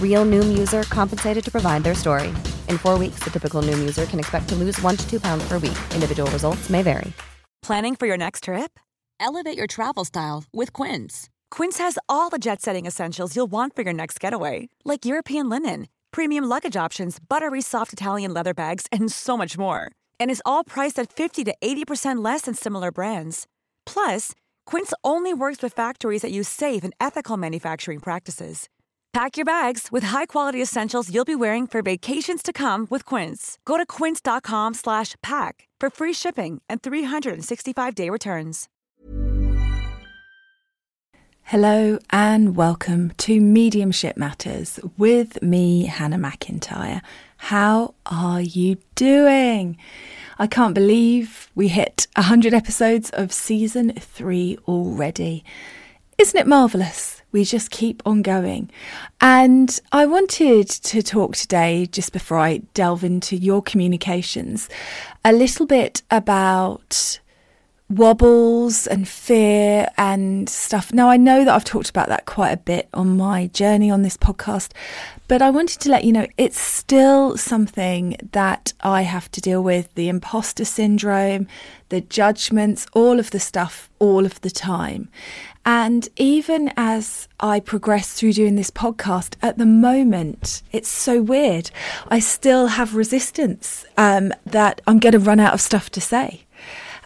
Real Noom user compensated to provide their story. In four weeks, the typical Noom user can expect to lose one to two pounds per week. Individual results may vary. Planning for your next trip? Elevate your travel style with Quince. Quince has all the jet setting essentials you'll want for your next getaway, like European linen, premium luggage options, buttery soft Italian leather bags, and so much more. And is all priced at 50 to 80% less than similar brands. Plus, Quince only works with factories that use safe and ethical manufacturing practices. Pack your bags with high-quality essentials you'll be wearing for vacations to come with Quince. Go to quince.com slash pack for free shipping and 365-day returns. Hello and welcome to Mediumship Matters with me, Hannah McIntyre. How are you doing? I can't believe we hit 100 episodes of season three already. Isn't it marvellous? We just keep on going. And I wanted to talk today, just before I delve into your communications, a little bit about wobbles and fear and stuff. Now, I know that I've talked about that quite a bit on my journey on this podcast, but I wanted to let you know it's still something that I have to deal with the imposter syndrome, the judgments, all of the stuff, all of the time. And even as I progress through doing this podcast, at the moment, it's so weird. I still have resistance um, that I'm going to run out of stuff to say.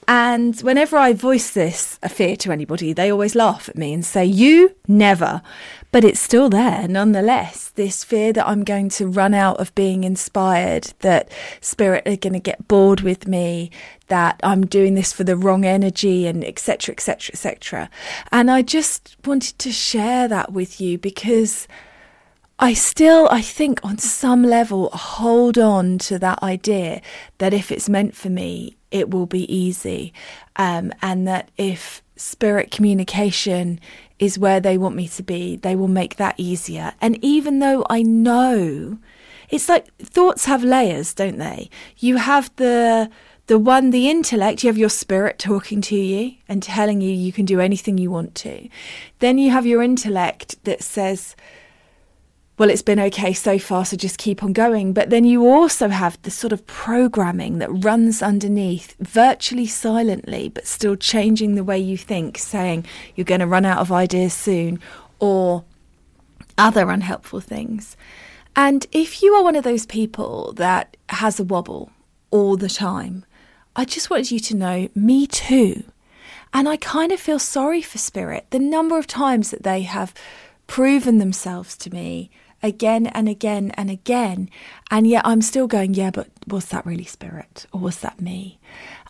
And whenever I voice this a fear to anybody, they always laugh at me and say, You never. But it's still there nonetheless. This fear that I'm going to run out of being inspired, that spirit are going to get bored with me, that I'm doing this for the wrong energy, and etc., etc., etc. And I just wanted to share that with you because. I still, I think, on some level, hold on to that idea that if it's meant for me, it will be easy. Um, and that if spirit communication is where they want me to be, they will make that easier. And even though I know, it's like thoughts have layers, don't they? You have the the one, the intellect, you have your spirit talking to you and telling you you can do anything you want to. Then you have your intellect that says, well, it's been okay so far, so just keep on going. But then you also have the sort of programming that runs underneath, virtually silently, but still changing the way you think, saying you're going to run out of ideas soon, or other unhelpful things. And if you are one of those people that has a wobble all the time, I just wanted you to know me too. And I kind of feel sorry for Spirit. The number of times that they have proven themselves to me again and again and again. And yet I'm still going, yeah, but was that really spirit or was that me?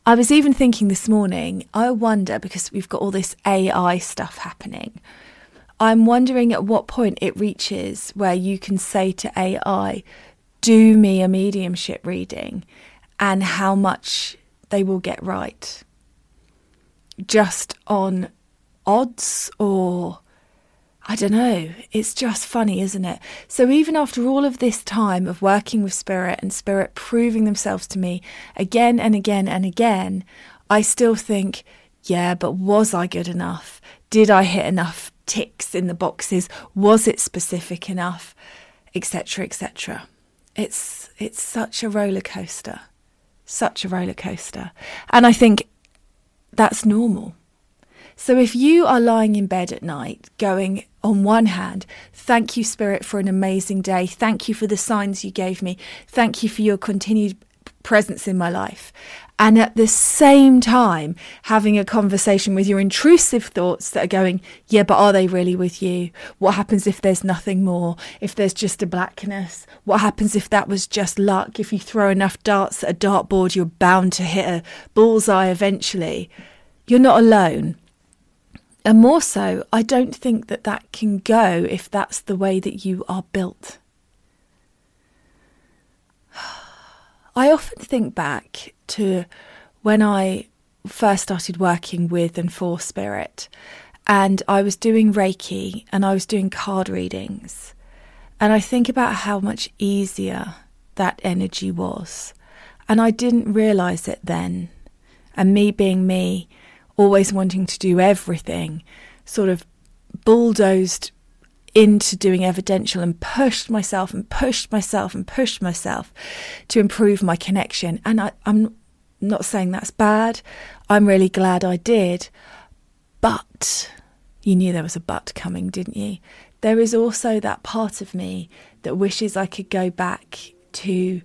I was even thinking this morning, I wonder because we've got all this AI stuff happening. I'm wondering at what point it reaches where you can say to AI, do me a mediumship reading and how much they will get right. Just on odds or I don't know. It's just funny, isn't it? So, even after all of this time of working with Spirit and Spirit proving themselves to me again and again and again, I still think, yeah, but was I good enough? Did I hit enough ticks in the boxes? Was it specific enough? Etc. etc. It's it's such a roller coaster, such a roller coaster, and I think that's normal. So if you are lying in bed at night going, on one hand, thank you, Spirit, for an amazing day. Thank you for the signs you gave me. Thank you for your continued presence in my life. And at the same time, having a conversation with your intrusive thoughts that are going, yeah, but are they really with you? What happens if there's nothing more? If there's just a blackness? What happens if that was just luck? If you throw enough darts at a dartboard, you're bound to hit a bullseye eventually. You're not alone. And more so, I don't think that that can go if that's the way that you are built. I often think back to when I first started working with and for spirit, and I was doing Reiki and I was doing card readings. And I think about how much easier that energy was. And I didn't realize it then. And me being me, always wanting to do everything, sort of bulldozed into doing evidential and pushed myself and pushed myself and pushed myself to improve my connection. And I, am not saying that's bad. I'm really glad I did. But you knew there was a but coming, didn't you? There is also that part of me that wishes I could go back to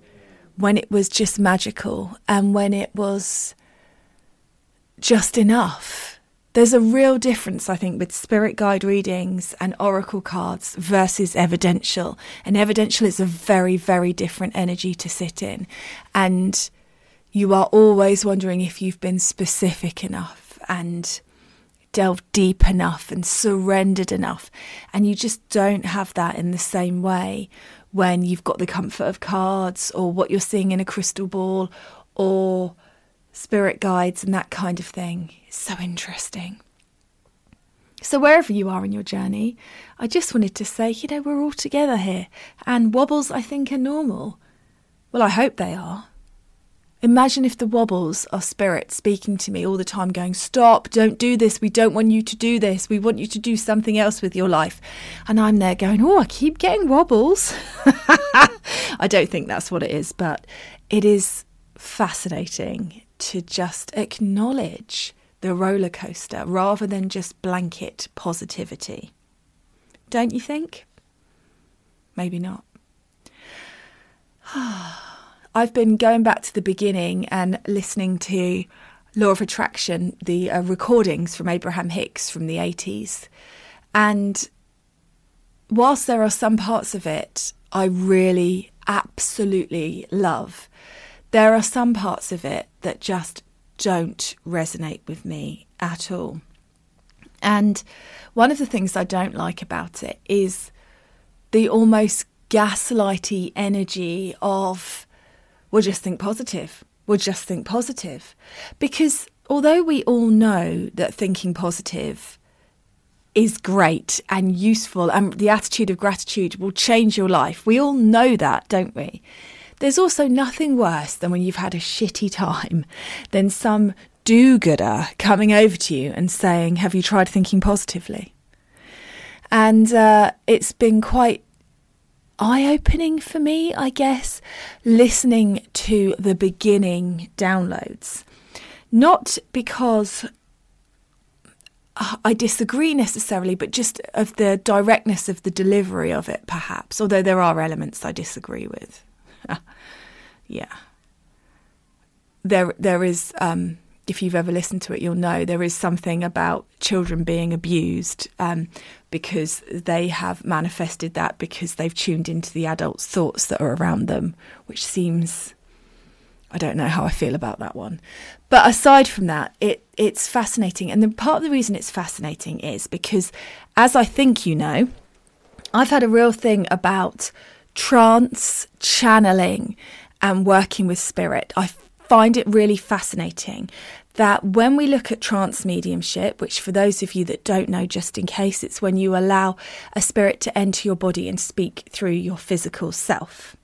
when it was just magical and when it was just enough. There's a real difference, I think, with spirit guide readings and oracle cards versus evidential. And evidential is a very, very different energy to sit in. And you are always wondering if you've been specific enough and delved deep enough and surrendered enough. And you just don't have that in the same way when you've got the comfort of cards or what you're seeing in a crystal ball or spirit guides and that kind of thing. It's so interesting. So, wherever you are in your journey, I just wanted to say, you know, we're all together here, and wobbles I think are normal. Well, I hope they are. Imagine if the wobbles are spirit speaking to me all the time, going, Stop, don't do this. We don't want you to do this. We want you to do something else with your life. And I'm there going, Oh, I keep getting wobbles. I don't think that's what it is, but it is fascinating to just acknowledge the roller coaster rather than just blanket positivity. Don't you think? Maybe not. I've been going back to the beginning and listening to Law of Attraction, the uh, recordings from Abraham Hicks from the 80s. And whilst there are some parts of it I really absolutely love, there are some parts of it that just don't resonate with me at all. And one of the things I don't like about it is the almost gaslighty energy of, we'll just think positive, we'll just think positive. Because although we all know that thinking positive is great and useful and the attitude of gratitude will change your life, we all know that, don't we? There's also nothing worse than when you've had a shitty time than some do gooder coming over to you and saying, Have you tried thinking positively? And uh, it's been quite eye opening for me, I guess, listening to the beginning downloads. Not because uh, I disagree necessarily, but just of the directness of the delivery of it, perhaps, although there are elements I disagree with. yeah. There, there is um, if you've ever listened to it, you'll know there is something about children being abused um, because they have manifested that because they've tuned into the adults' thoughts that are around them, which seems. I don't know how I feel about that one. But aside from that, it, it's fascinating. And the part of the reason it's fascinating is because, as I think you know, I've had a real thing about trance channeling and working with spirit. I find it really fascinating that when we look at trance mediumship, which for those of you that don't know, just in case, it's when you allow a spirit to enter your body and speak through your physical self.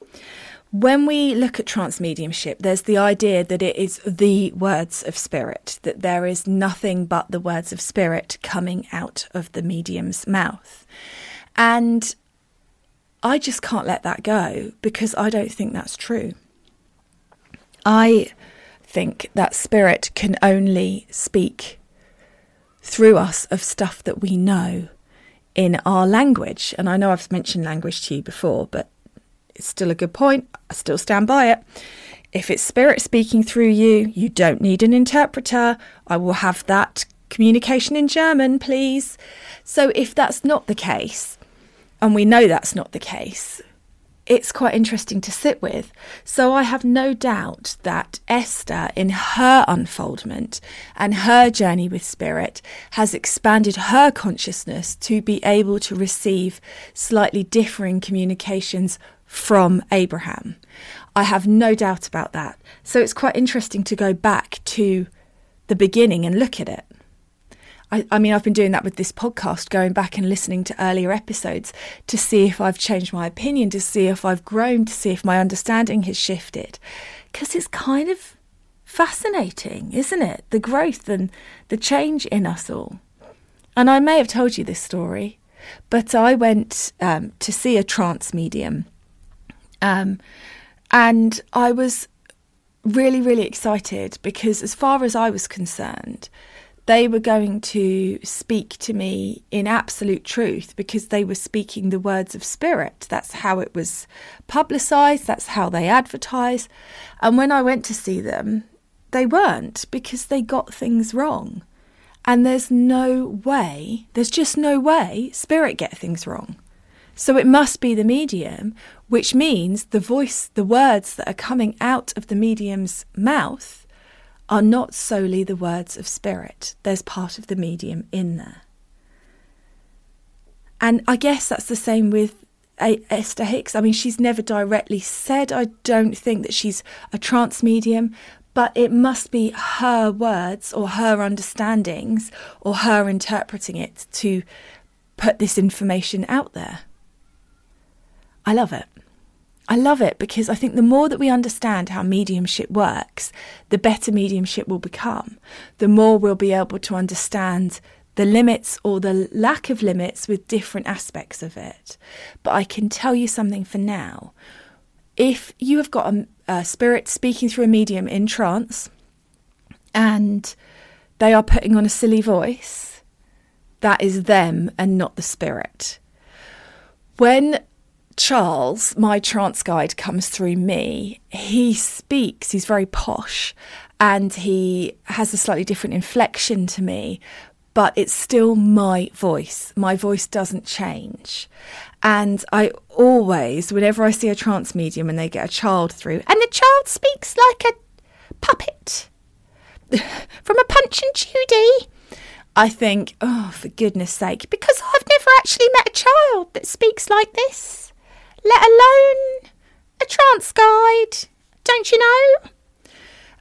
When we look at trance mediumship, there's the idea that it is the words of spirit, that there is nothing but the words of spirit coming out of the medium's mouth. And I just can't let that go because I don't think that's true. I think that spirit can only speak through us of stuff that we know in our language. And I know I've mentioned language to you before, but it's still a good point. I still stand by it. If it's spirit speaking through you, you don't need an interpreter. I will have that communication in German, please. So if that's not the case, and we know that's not the case, it's quite interesting to sit with. So I have no doubt that Esther, in her unfoldment and her journey with spirit, has expanded her consciousness to be able to receive slightly differing communications from Abraham. I have no doubt about that. So it's quite interesting to go back to the beginning and look at it. I, I, mean, I've been doing that with this podcast, going back and listening to earlier episodes to see if I've changed my opinion, to see if I've grown, to see if my understanding has shifted. Because it's kind of fascinating, isn't it? The growth and the change in us all. And I may have told you this story, but I went um, to see a trance medium. Um, and I was really, really excited because, as far as I was concerned, they were going to speak to me in absolute truth because they were speaking the words of spirit. That's how it was publicised, that's how they advertise. And when I went to see them, they weren't because they got things wrong. And there's no way, there's just no way spirit get things wrong. So it must be the medium, which means the voice, the words that are coming out of the medium's mouth are not solely the words of spirit, there's part of the medium in there. And I guess that's the same with Esther Hicks. I mean, she's never directly said, I don't think that she's a trance medium, but it must be her words or her understandings or her interpreting it to put this information out there. I love it. I love it because I think the more that we understand how mediumship works, the better mediumship will become. The more we'll be able to understand the limits or the lack of limits with different aspects of it. But I can tell you something for now. If you have got a, a spirit speaking through a medium in trance and they are putting on a silly voice, that is them and not the spirit. When Charles, my trance guide, comes through me, he speaks, he's very posh and he has a slightly different inflection to me, but it's still my voice. My voice doesn't change. And I always, whenever I see a trance medium and they get a child through, and the child speaks like a puppet from a Punch and Judy. I think, oh, for goodness sake, because I've never actually met a child that speaks like this let alone a trance guide. Don't you know?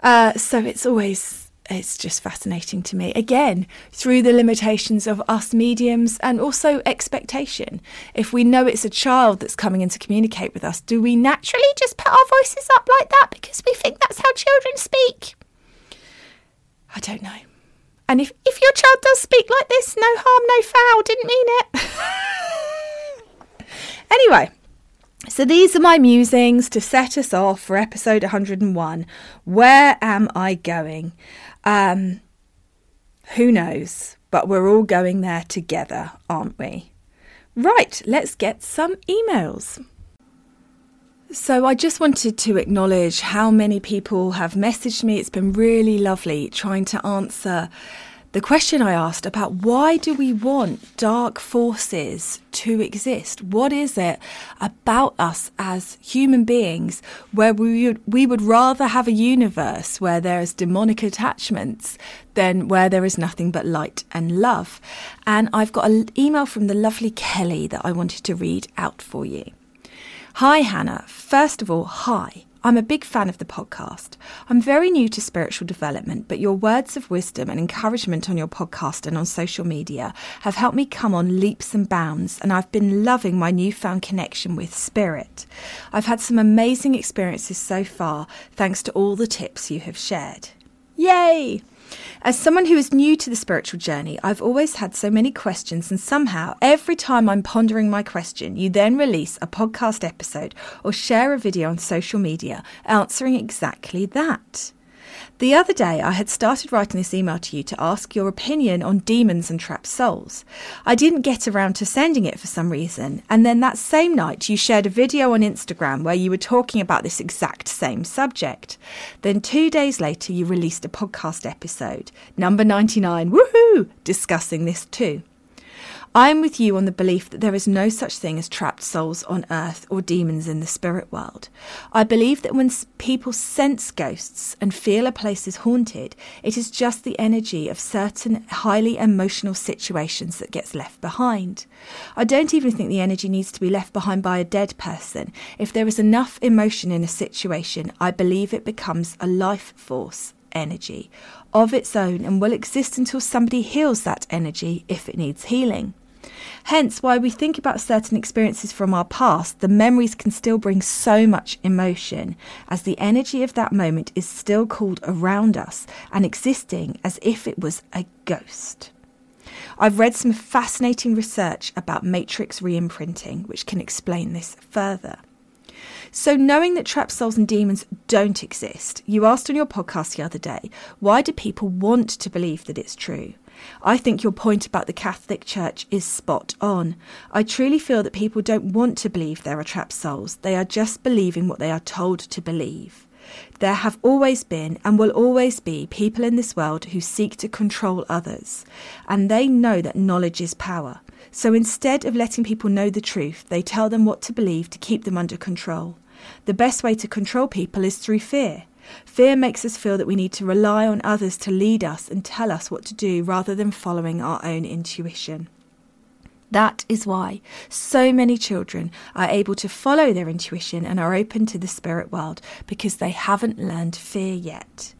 Uh, so it's always it's just fascinating to me. Again, through the limitations of us mediums and also expectation. If we know it's a child that's coming in to communicate with us, do we naturally just put our voices up like that because we think that's how children speak? I don't know. And if, if your child does speak like this, no harm, no foul, didn't mean it. anyway, so these are my musings to set us off for episode 101. Where am I going? Um, who knows? But we're all going there together, aren't we? Right, let's get some emails. So, I just wanted to acknowledge how many people have messaged me. It's been really lovely trying to answer the question I asked about why do we want dark forces to exist? What is it about us as human beings where we would, we would rather have a universe where there is demonic attachments than where there is nothing but light and love? And I've got an email from the lovely Kelly that I wanted to read out for you. Hi, Hannah. First of all, hi. I'm a big fan of the podcast. I'm very new to spiritual development, but your words of wisdom and encouragement on your podcast and on social media have helped me come on leaps and bounds, and I've been loving my newfound connection with spirit. I've had some amazing experiences so far, thanks to all the tips you have shared. Yay! As someone who is new to the spiritual journey, I've always had so many questions, and somehow, every time I'm pondering my question, you then release a podcast episode or share a video on social media answering exactly that. The other day, I had started writing this email to you to ask your opinion on demons and trapped souls. I didn't get around to sending it for some reason, and then that same night, you shared a video on Instagram where you were talking about this exact same subject. Then, two days later, you released a podcast episode, number 99, woohoo, discussing this too. I am with you on the belief that there is no such thing as trapped souls on earth or demons in the spirit world. I believe that when people sense ghosts and feel a place is haunted, it is just the energy of certain highly emotional situations that gets left behind. I don't even think the energy needs to be left behind by a dead person. If there is enough emotion in a situation, I believe it becomes a life force energy of its own and will exist until somebody heals that energy if it needs healing. Hence, why we think about certain experiences from our past, the memories can still bring so much emotion, as the energy of that moment is still called around us and existing as if it was a ghost. I've read some fascinating research about matrix reimprinting, which can explain this further. So, knowing that trapped souls and demons don't exist, you asked on your podcast the other day, why do people want to believe that it's true? I think your point about the Catholic Church is spot on. I truly feel that people don't want to believe there are trapped souls, they are just believing what they are told to believe. There have always been and will always be people in this world who seek to control others, and they know that knowledge is power. So instead of letting people know the truth, they tell them what to believe to keep them under control. The best way to control people is through fear. Fear makes us feel that we need to rely on others to lead us and tell us what to do rather than following our own intuition. That is why so many children are able to follow their intuition and are open to the spirit world because they haven't learned fear yet.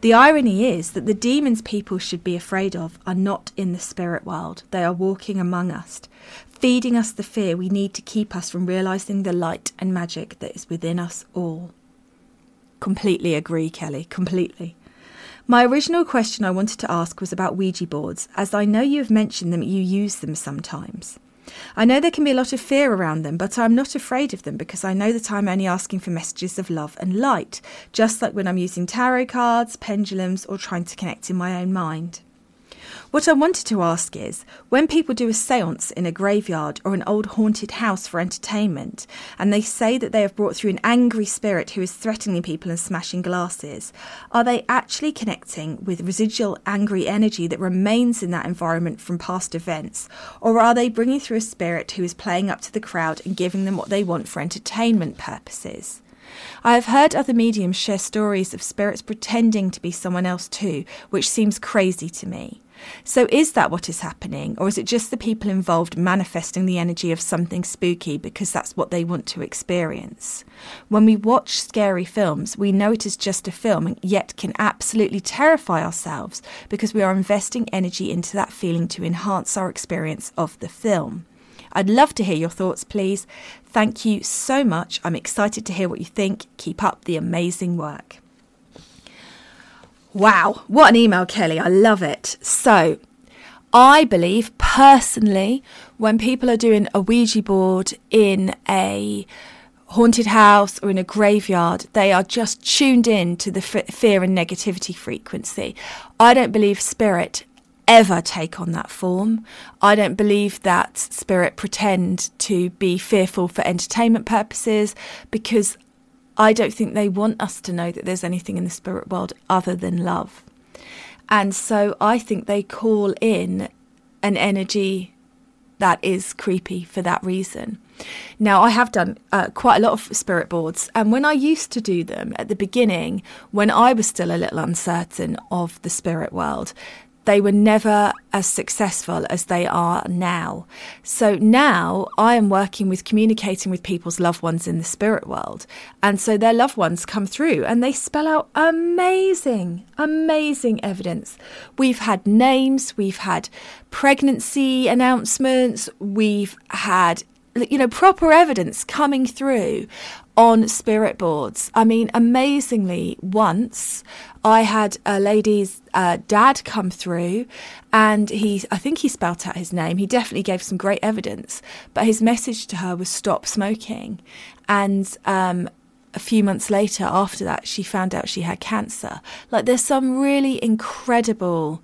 The irony is that the demons people should be afraid of are not in the spirit world, they are walking among us, feeding us the fear we need to keep us from realizing the light and magic that is within us all. Completely agree, Kelly, completely. My original question I wanted to ask was about Ouija boards, as I know you have mentioned them, you use them sometimes. I know there can be a lot of fear around them, but I'm not afraid of them because I know that I'm only asking for messages of love and light, just like when I'm using tarot cards, pendulums, or trying to connect in my own mind. What I wanted to ask is when people do a seance in a graveyard or an old haunted house for entertainment, and they say that they have brought through an angry spirit who is threatening people and smashing glasses, are they actually connecting with residual angry energy that remains in that environment from past events? Or are they bringing through a spirit who is playing up to the crowd and giving them what they want for entertainment purposes? I have heard other mediums share stories of spirits pretending to be someone else too, which seems crazy to me. So, is that what is happening, or is it just the people involved manifesting the energy of something spooky because that's what they want to experience? When we watch scary films, we know it is just a film, and yet can absolutely terrify ourselves because we are investing energy into that feeling to enhance our experience of the film. I'd love to hear your thoughts, please. Thank you so much. I'm excited to hear what you think. Keep up the amazing work. Wow, what an email, Kelly. I love it. So, I believe personally, when people are doing a Ouija board in a haunted house or in a graveyard, they are just tuned in to the f- fear and negativity frequency. I don't believe spirit ever take on that form. I don't believe that spirit pretend to be fearful for entertainment purposes because I don't think they want us to know that there's anything in the spirit world other than love. And so I think they call in an energy that is creepy for that reason. Now, I have done uh, quite a lot of spirit boards, and when I used to do them at the beginning, when I was still a little uncertain of the spirit world, they were never as successful as they are now. So now I am working with communicating with people's loved ones in the spirit world. And so their loved ones come through and they spell out amazing, amazing evidence. We've had names, we've had pregnancy announcements, we've had you know, proper evidence coming through on spirit boards. I mean, amazingly, once I had a lady's uh, dad come through, and he, I think he spelt out his name. He definitely gave some great evidence, but his message to her was stop smoking. And um, a few months later, after that, she found out she had cancer. Like, there's some really incredible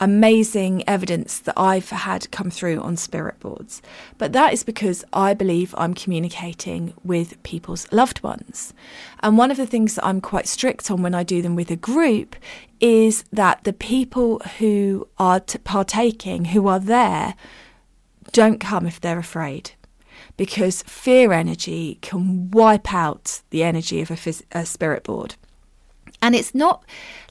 amazing evidence that I've had come through on spirit boards. But that is because I believe I'm communicating with people's loved ones. And one of the things that I'm quite strict on when I do them with a group is that the people who are t- partaking, who are there, don't come if they're afraid. Because fear energy can wipe out the energy of a, phys- a spirit board. And it's not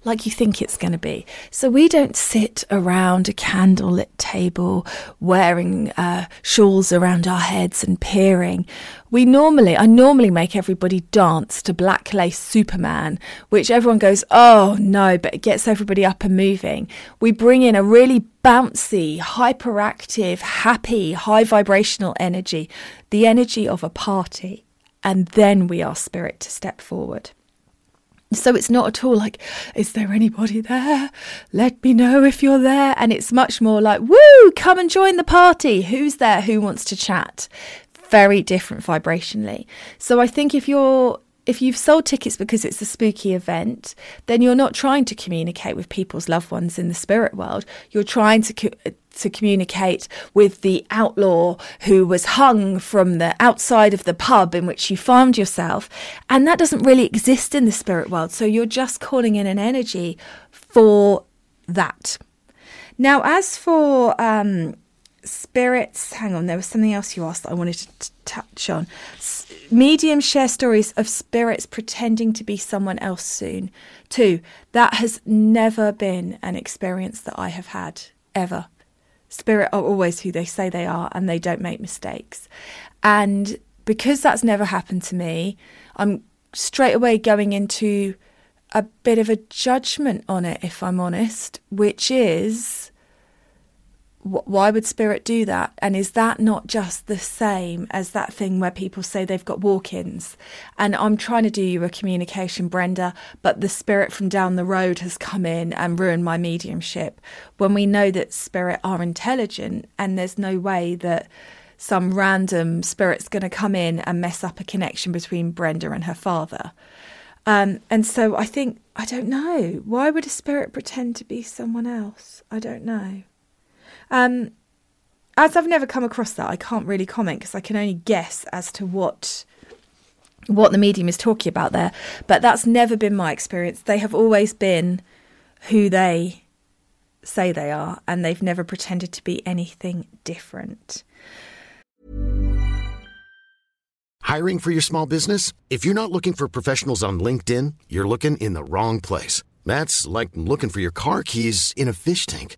like you think it's going to be. So we don't sit around a candlelit table wearing uh, shawls around our heads and peering. We normally, I normally make everybody dance to Black Lace Superman, which everyone goes, oh no, but it gets everybody up and moving. We bring in a really bouncy, hyperactive, happy, high vibrational energy, the energy of a party. And then we ask spirit to step forward. So it's not at all like, is there anybody there? Let me know if you're there. And it's much more like, woo, come and join the party. Who's there? Who wants to chat? Very different vibrationally. So I think if you're if you've sold tickets because it's a spooky event, then you're not trying to communicate with people's loved ones in the spirit world. You're trying to co- to communicate with the outlaw who was hung from the outside of the pub in which you found yourself, and that doesn't really exist in the spirit world. So you're just calling in an energy for that. Now, as for um, spirits, hang on, there was something else you asked that I wanted to t- touch on. S- mediums share stories of spirits pretending to be someone else soon. Too, that has never been an experience that I have had ever. Spirit are always who they say they are and they don't make mistakes. And because that's never happened to me, I'm straight away going into a bit of a judgment on it, if I'm honest, which is why would spirit do that? And is that not just the same as that thing where people say they've got walk ins? And I'm trying to do you a communication, Brenda, but the spirit from down the road has come in and ruined my mediumship. When we know that spirit are intelligent and there's no way that some random spirit's going to come in and mess up a connection between Brenda and her father. Um, and so I think, I don't know. Why would a spirit pretend to be someone else? I don't know. Um, as I've never come across that, I can't really comment because I can only guess as to what what the medium is talking about there. But that's never been my experience. They have always been who they say they are, and they've never pretended to be anything different. Hiring for your small business? If you're not looking for professionals on LinkedIn, you're looking in the wrong place. That's like looking for your car keys in a fish tank.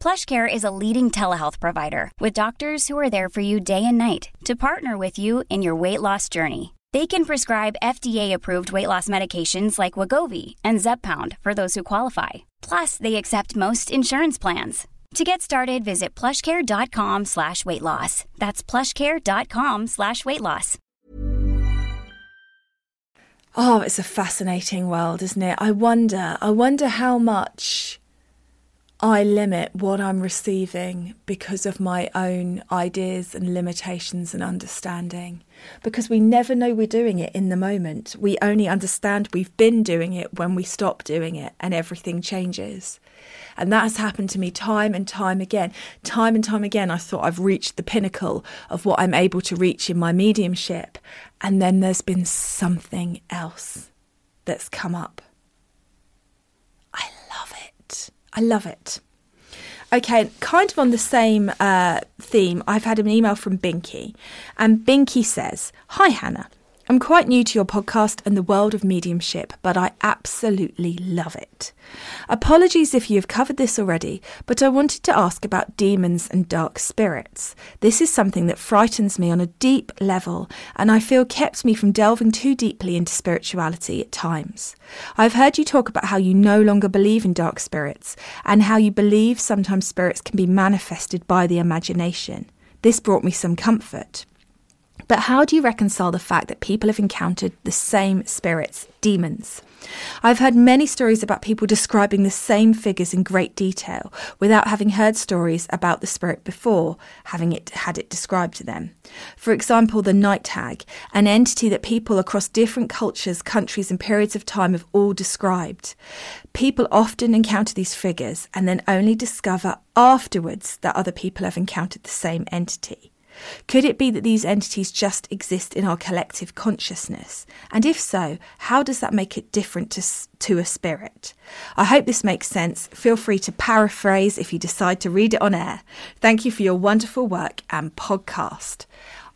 PlushCare is a leading telehealth provider with doctors who are there for you day and night to partner with you in your weight loss journey. They can prescribe FDA-approved weight loss medications like Wegovy and Zepbound for those who qualify. Plus, they accept most insurance plans. To get started, visit plushcare.com slash weight loss. That's plushcare.com slash weight loss. Oh, it's a fascinating world, isn't it? I wonder, I wonder how much I limit what I'm receiving because of my own ideas and limitations and understanding. Because we never know we're doing it in the moment. We only understand we've been doing it when we stop doing it and everything changes. And that has happened to me time and time again. Time and time again, I thought I've reached the pinnacle of what I'm able to reach in my mediumship. And then there's been something else that's come up. I love it. I love it. Okay, kind of on the same uh, theme, I've had an email from Binky, and Binky says, Hi, Hannah. I'm quite new to your podcast and the world of mediumship, but I absolutely love it. Apologies if you have covered this already, but I wanted to ask about demons and dark spirits. This is something that frightens me on a deep level, and I feel kept me from delving too deeply into spirituality at times. I've heard you talk about how you no longer believe in dark spirits, and how you believe sometimes spirits can be manifested by the imagination. This brought me some comfort. But how do you reconcile the fact that people have encountered the same spirits, demons? I've heard many stories about people describing the same figures in great detail without having heard stories about the spirit before having it had it described to them. For example, the night hag, an entity that people across different cultures, countries and periods of time have all described. People often encounter these figures and then only discover afterwards that other people have encountered the same entity. Could it be that these entities just exist in our collective consciousness? And if so, how does that make it different to, to a spirit? I hope this makes sense. Feel free to paraphrase if you decide to read it on air. Thank you for your wonderful work and podcast.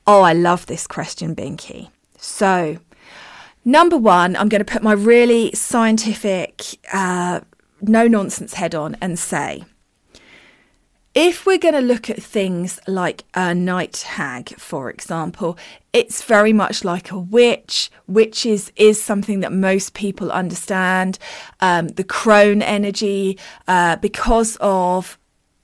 Oh, I love this question, Binky. So, number one, I'm going to put my really scientific, uh, no nonsense head on and say, if we're going to look at things like a night hag, for example, it's very much like a witch. Witches is something that most people understand. Um, the crone energy, uh, because of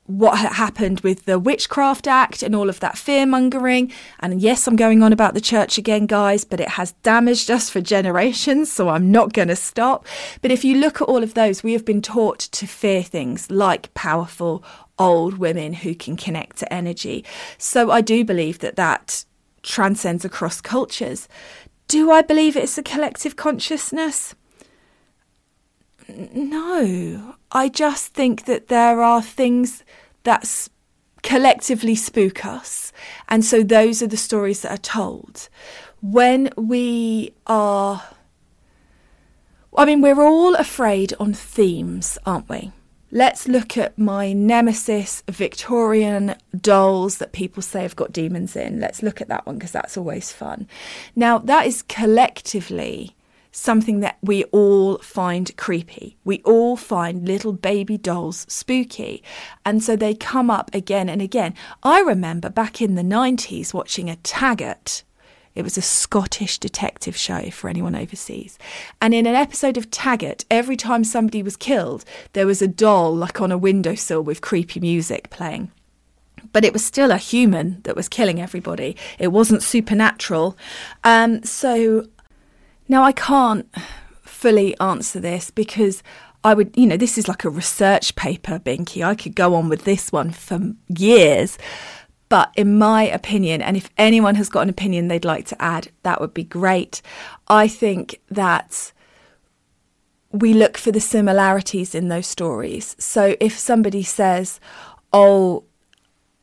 what happened with the Witchcraft Act and all of that fear mongering. And yes, I'm going on about the church again, guys, but it has damaged us for generations, so I'm not going to stop. But if you look at all of those, we have been taught to fear things like powerful old women who can connect to energy. So I do believe that that transcends across cultures. Do I believe it's a collective consciousness? No. I just think that there are things that collectively spook us. And so those are the stories that are told. When we are. I mean, we're all afraid on themes, aren't we? Let's look at my nemesis Victorian dolls that people say have got demons in. Let's look at that one because that's always fun. Now, that is collectively something that we all find creepy. We all find little baby dolls spooky. And so they come up again and again. I remember back in the 90s watching a Taggart it was a Scottish detective show for anyone overseas. And in an episode of Taggart, every time somebody was killed, there was a doll like on a windowsill with creepy music playing. But it was still a human that was killing everybody. It wasn't supernatural. Um, so now I can't fully answer this because I would, you know, this is like a research paper, Binky. I could go on with this one for years. But in my opinion, and if anyone has got an opinion they'd like to add, that would be great. I think that we look for the similarities in those stories. So if somebody says, oh,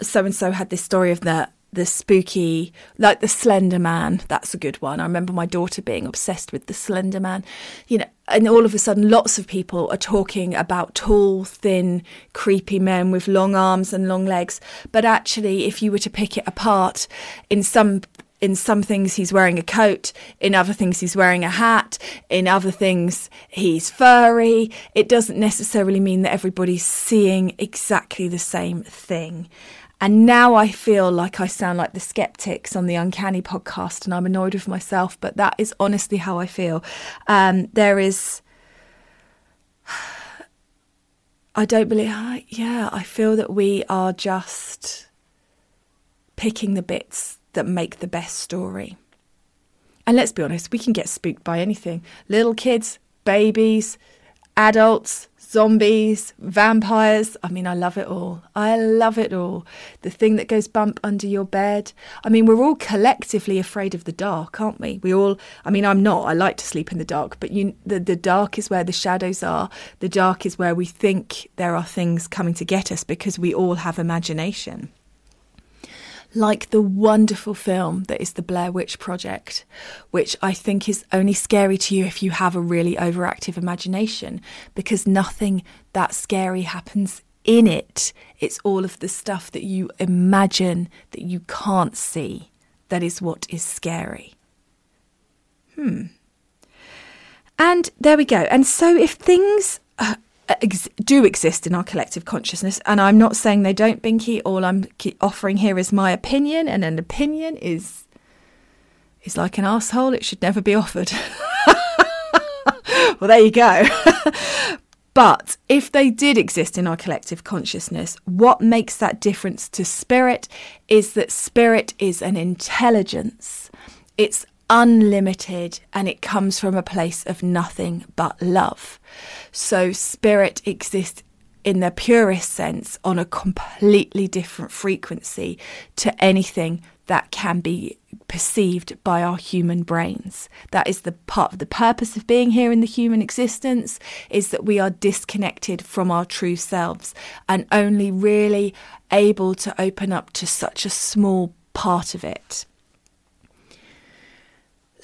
so and so had this story of the the spooky, like the Slender Man. That's a good one. I remember my daughter being obsessed with the Slender Man. You know, and all of a sudden, lots of people are talking about tall, thin, creepy men with long arms and long legs. But actually, if you were to pick it apart, in some in some things he's wearing a coat, in other things he's wearing a hat, in other things he's furry. It doesn't necessarily mean that everybody's seeing exactly the same thing. And now I feel like I sound like the skeptics on the Uncanny podcast, and I'm annoyed with myself, but that is honestly how I feel. Um, there is. I don't believe. Yeah, I feel that we are just picking the bits that make the best story. And let's be honest, we can get spooked by anything little kids, babies, adults, zombies, vampires. I mean, I love it all. I love it all. The thing that goes bump under your bed. I mean, we're all collectively afraid of the dark, aren't we? We all, I mean, I'm not. I like to sleep in the dark, but you, the, the dark is where the shadows are. The dark is where we think there are things coming to get us because we all have imagination like the wonderful film that is the Blair Witch Project, which I think is only scary to you if you have a really overactive imagination because nothing that scary happens in it. It's all of the stuff that you imagine that you can't see that is what is scary. Hmm. And there we go. And so if things uh, ex- do exist in our collective consciousness. And I'm not saying they don't, Binky. All I'm offering here is my opinion, and an opinion is is like an asshole. It should never be offered. well, there you go. but if they did exist in our collective consciousness, what makes that difference to spirit is that spirit is an intelligence. It's unlimited and it comes from a place of nothing but love. So, spirit exists in the purest sense on a completely different frequency to anything that can be perceived by our human brains. That is the part of the purpose of being here in the human existence is that we are disconnected from our true selves and only really able to open up to such a small part of it.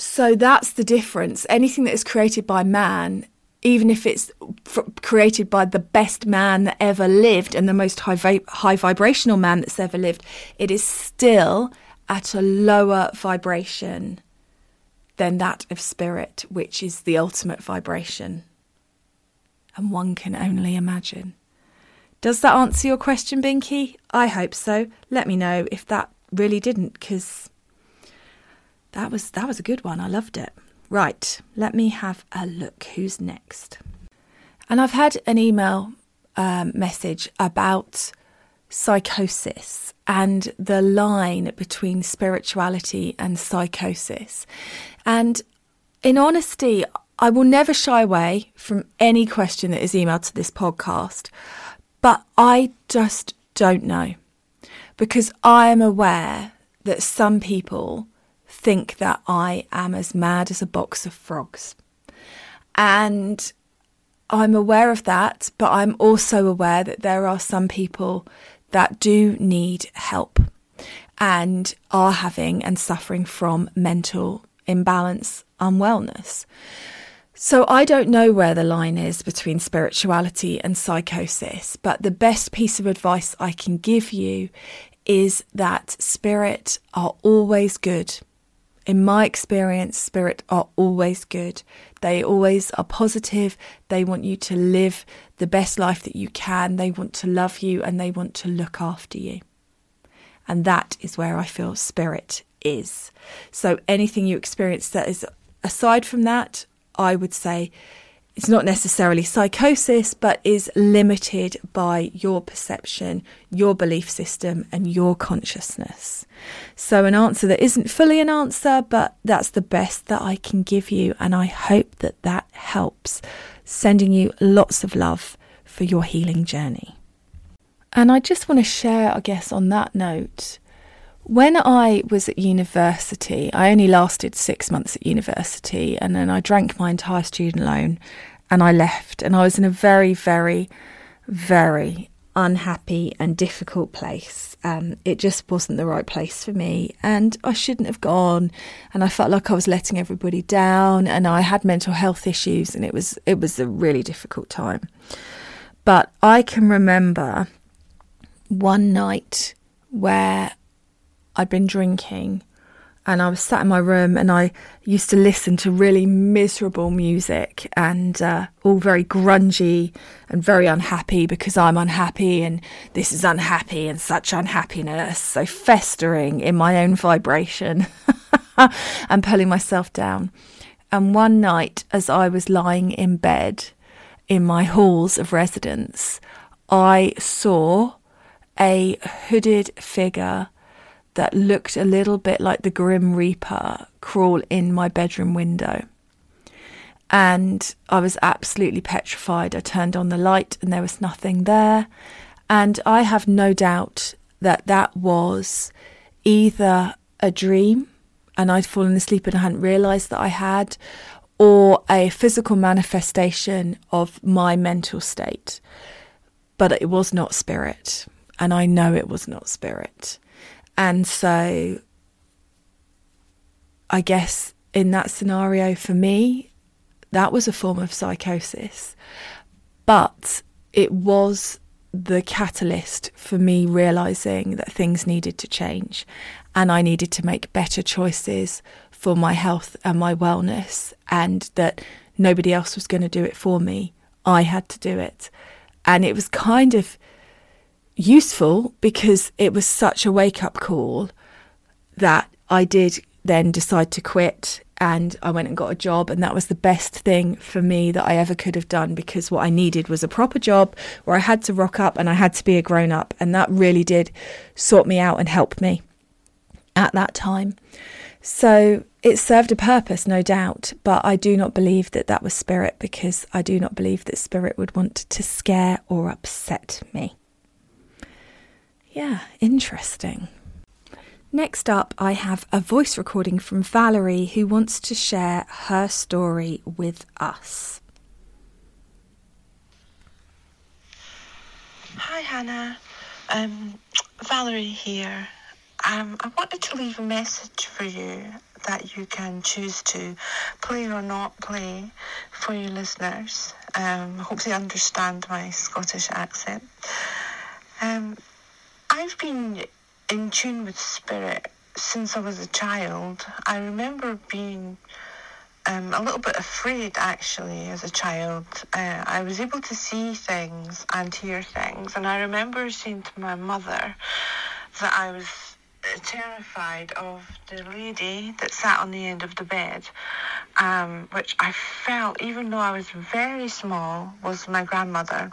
So that's the difference. Anything that is created by man, even if it's f- created by the best man that ever lived and the most high, vi- high vibrational man that's ever lived, it is still at a lower vibration than that of spirit, which is the ultimate vibration. And one can only imagine. Does that answer your question, Binky? I hope so. Let me know if that really didn't, because that was that was a good one. I loved it. Right, let me have a look. Who's next? And I've had an email um, message about psychosis and the line between spirituality and psychosis. And in honesty, I will never shy away from any question that is emailed to this podcast, but I just don't know because I am aware that some people think that I am as mad as a box of frogs. And I'm aware of that, but I'm also aware that there are some people that do need help and are having and suffering from mental imbalance, unwellness. So I don't know where the line is between spirituality and psychosis, but the best piece of advice I can give you is that spirit are always good in my experience, spirit are always good. They always are positive. They want you to live the best life that you can. They want to love you and they want to look after you. And that is where I feel spirit is. So anything you experience that is aside from that, I would say it's not necessarily psychosis, but is limited by your perception, your belief system, and your consciousness. So, an answer that isn't fully an answer, but that's the best that I can give you. And I hope that that helps. Sending you lots of love for your healing journey. And I just want to share, I guess, on that note, when I was at university, I only lasted six months at university and then I drank my entire student loan and I left. And I was in a very, very, very unhappy and difficult place. Um, it just wasn't the right place for me, and I shouldn't have gone. And I felt like I was letting everybody down, and I had mental health issues, and it was it was a really difficult time. But I can remember one night where I'd been drinking and I was sat in my room and I used to listen to really miserable music and uh, all very grungy and very unhappy because I'm unhappy and this is unhappy and such unhappiness. So festering in my own vibration and pulling myself down. And one night, as I was lying in bed in my halls of residence, I saw a hooded figure that looked a little bit like the Grim Reaper crawl in my bedroom window. And I was absolutely petrified. I turned on the light and there was nothing there. And I have no doubt that that was either a dream and I'd fallen asleep and I hadn't realized that I had, or a physical manifestation of my mental state. But it was not spirit. And I know it was not spirit. And so I guess in that scenario for me, that was a form of psychosis. But it was the catalyst for me realizing that things needed to change and I needed to make better choices for my health and my wellness, and that nobody else was going to do it for me. I had to do it. And it was kind of useful because it was such a wake up call that I did then decide to quit and I went and got a job and that was the best thing for me that I ever could have done because what I needed was a proper job where I had to rock up and I had to be a grown up and that really did sort me out and help me at that time. So it served a purpose, no doubt, but I do not believe that that was spirit because I do not believe that spirit would want to scare or upset me. Yeah, interesting. Next up, I have a voice recording from Valerie who wants to share her story with us. Hi, Hannah. Um, Valerie here. Um, I wanted to leave a message for you that you can choose to play or not play for your listeners. Um, I hope they understand my Scottish accent. Um, I've been in tune with spirit since I was a child. I remember being um, a little bit afraid actually as a child. Uh, I was able to see things and hear things, and I remember saying to my mother that I was terrified of the lady that sat on the end of the bed, um, which I felt, even though I was very small, was my grandmother,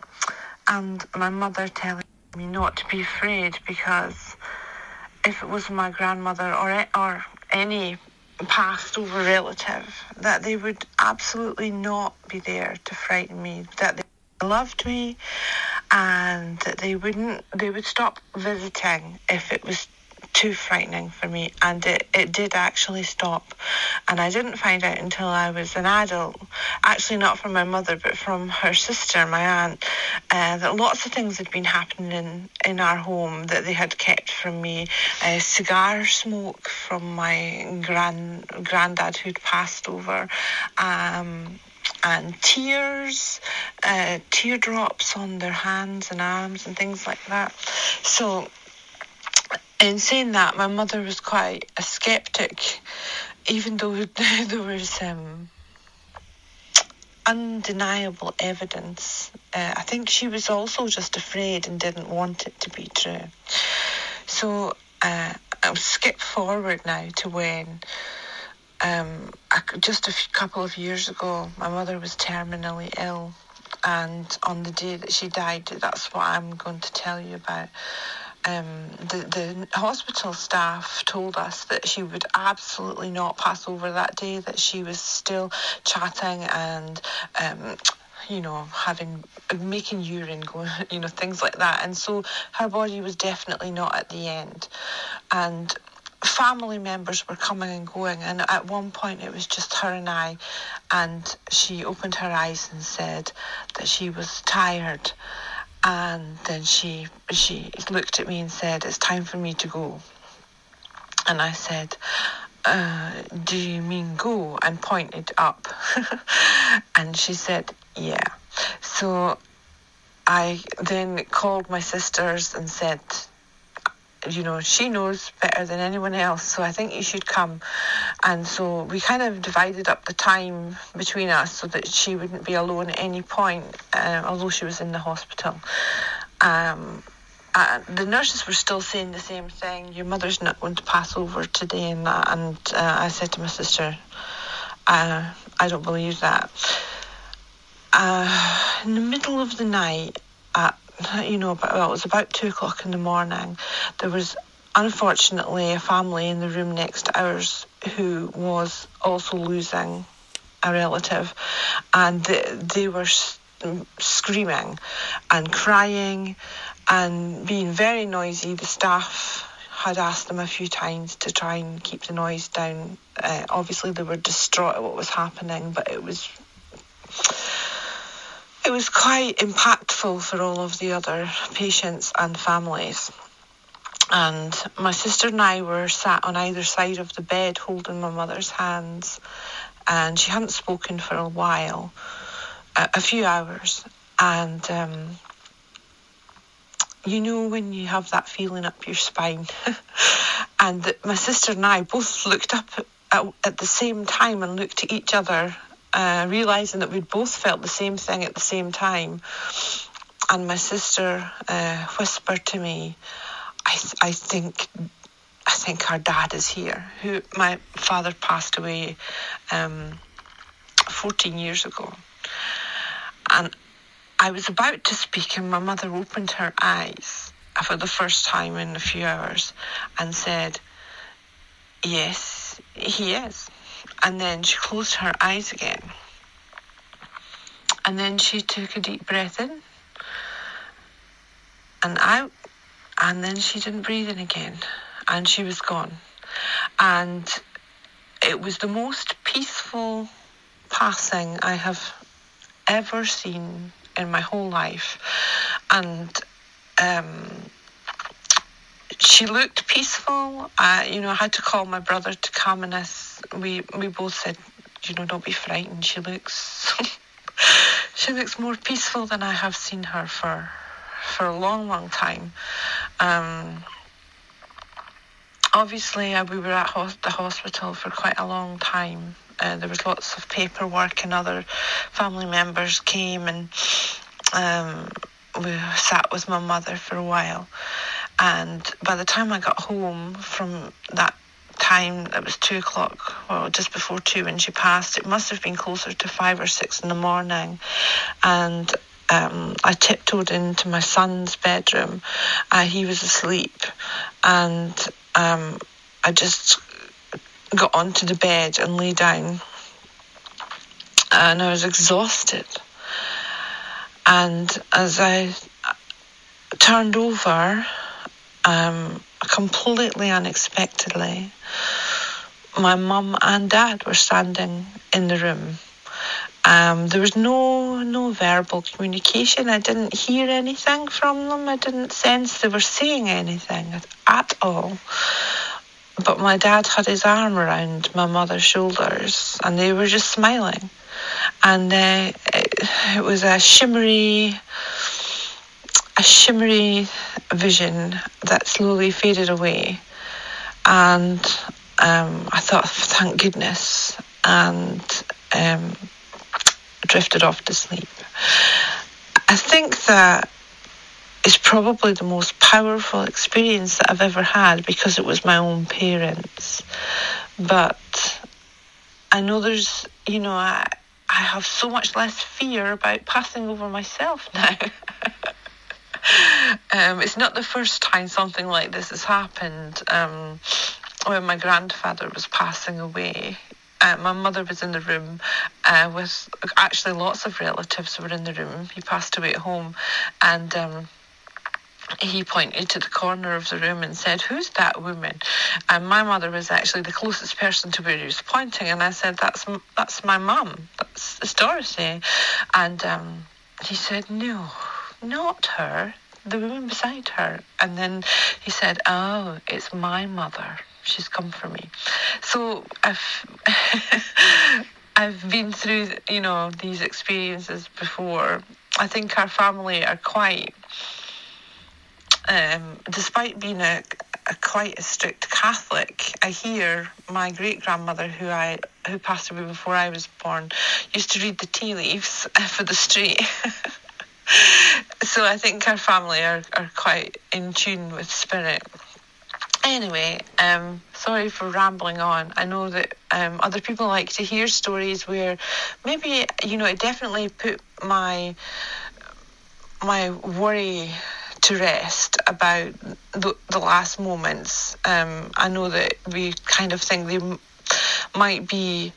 and my mother telling not to be afraid because if it was my grandmother or or any passed over relative, that they would absolutely not be there to frighten me, that they loved me, and that they wouldn't they would stop visiting if it was too frightening for me and it, it did actually stop and I didn't find out until I was an adult actually not from my mother but from her sister my aunt uh, that lots of things had been happening in, in our home that they had kept from me uh, cigar smoke from my grand granddad who'd passed over um, and tears, uh, teardrops on their hands and arms and things like that. So in saying that, my mother was quite a skeptic, even though there was um, undeniable evidence. Uh, I think she was also just afraid and didn't want it to be true. So uh, I'll skip forward now to when. Um, I, just a few, couple of years ago, my mother was terminally ill, and on the day that she died, that's what I'm going to tell you about um, the, the hospital staff told us that she would absolutely not pass over that day, that she was still chatting and um, you know, having making urine, going, you know, things like that. And so her body was definitely not at the end. And family members were coming and going, and at one point it was just her and I. And she opened her eyes and said that she was tired and then she she looked at me and said, "It's time for me to go." And I said, uh, "Do you mean go?" and pointed up. and she said, "Yeah." So I then called my sisters and said, you know, she knows better than anyone else, so I think you should come. And so we kind of divided up the time between us so that she wouldn't be alone at any point, uh, although she was in the hospital. Um, the nurses were still saying the same thing. Your mother's not going to pass over today, and that. And uh, I said to my sister, uh, I don't believe that. Uh, in the middle of the night, at you know, but well, it was about two o'clock in the morning. There was unfortunately a family in the room next to ours who was also losing a relative, and they, they were screaming and crying and being very noisy. The staff had asked them a few times to try and keep the noise down. Uh, obviously, they were distraught at what was happening, but it was it was quite impactful for all of the other patients and families. And my sister and I were sat on either side of the bed holding my mother's hands, and she hadn't spoken for a while, a, few hours. And um, you know when you have that feeling up your spine, and my sister and I both looked up at, at the same time and looked at each other uh, realizing that we'd both felt the same thing at the same time. And my sister uh, whispered to me, I, th- I think I think our dad is here. Who my father passed away um, 14 years ago, and I was about to speak, and my mother opened her eyes for the first time in a few hours and said, "Yes, he is." And then she closed her eyes again. And then she took a deep breath in and out. And then she didn't breathe in again. And she was gone. And it was the most peaceful passing I have ever seen in my whole life. And um, she looked peaceful. I, you know, I had to call my brother to come and us we we both said, you know, don't be frightened. She looks she looks more peaceful than I have seen her for for a long, long time. Um, obviously, uh, we were at the hospital for quite a long time. Uh, there was lots of paperwork, and other family members came, and um, we sat with my mother for a while. And by the time I got home from that time it was two o'clock well just before two when she passed it must have been closer to five or six in the morning and um, I tiptoed into my son's bedroom uh, he was asleep and um, I just got onto the bed and lay down and I was exhausted and as I turned over um, completely unexpectedly, my mum and dad were standing in the room. Um, there was no no verbal communication. I didn't hear anything from them. I didn't sense they were saying anything at, all. But my dad had his arm around my mother's shoulders, and they were just smiling. And uh, it, it was a shimmery a shimmery vision that slowly faded away. And um, I thought, thank goodness, and um, drifted off to sleep. I think that is probably the most powerful experience that I've ever had because it was my own parents. But I know there's, you know, I, I have so much less fear about passing over myself now. um, it's not the first time something like this has happened. Um, when my grandfather was passing away, uh, my mother was in the room uh, with actually lots of relatives were in the room. He passed away at home, and. Um, he pointed to the corner of the room and said, Who's that woman? And my mother was actually the closest person to where he was pointing. And I said, That's that's my mum. That's, that's Dorothy. And um, he said, No, not her, the woman beside her. And then he said, Oh, it's my mother. She's come for me. So I've I've been through, you know, these experiences before. I think our family are quite um, despite being a, a, quite a strict Catholic. I hear my great grandmother, who I who passed away before I was born, used to read the tea leaves for the street. so I think our family are, are quite in tune with spirit. Anyway, um, sorry for rambling on. I know that um, other people like to hear stories where maybe you know it definitely put my my worry to rest about the, the last moments. Um, I know that we kind of think they m- might be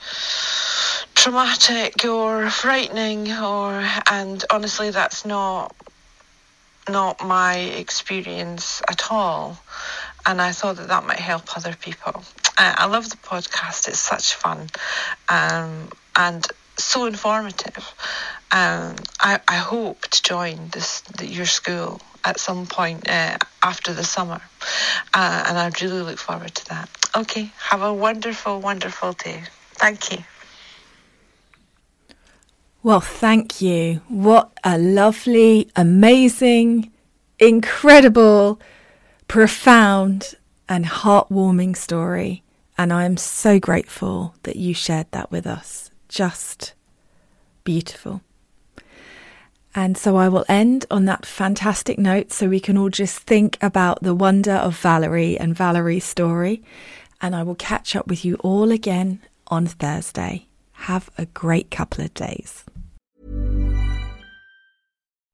traumatic or frightening, or and honestly, that's not not my experience at all. And I thought that that might help other people. Uh, I love the podcast; it's such fun, um, and so informative. Um, I, I hope to join this the, your school at some point uh, after the summer, uh, and I really look forward to that. Okay, have a wonderful, wonderful day. Thank you. Well, thank you. What a lovely, amazing, incredible, profound, and heartwarming story. And I am so grateful that you shared that with us. Just beautiful. And so I will end on that fantastic note so we can all just think about the wonder of Valerie and Valerie's story. And I will catch up with you all again on Thursday. Have a great couple of days.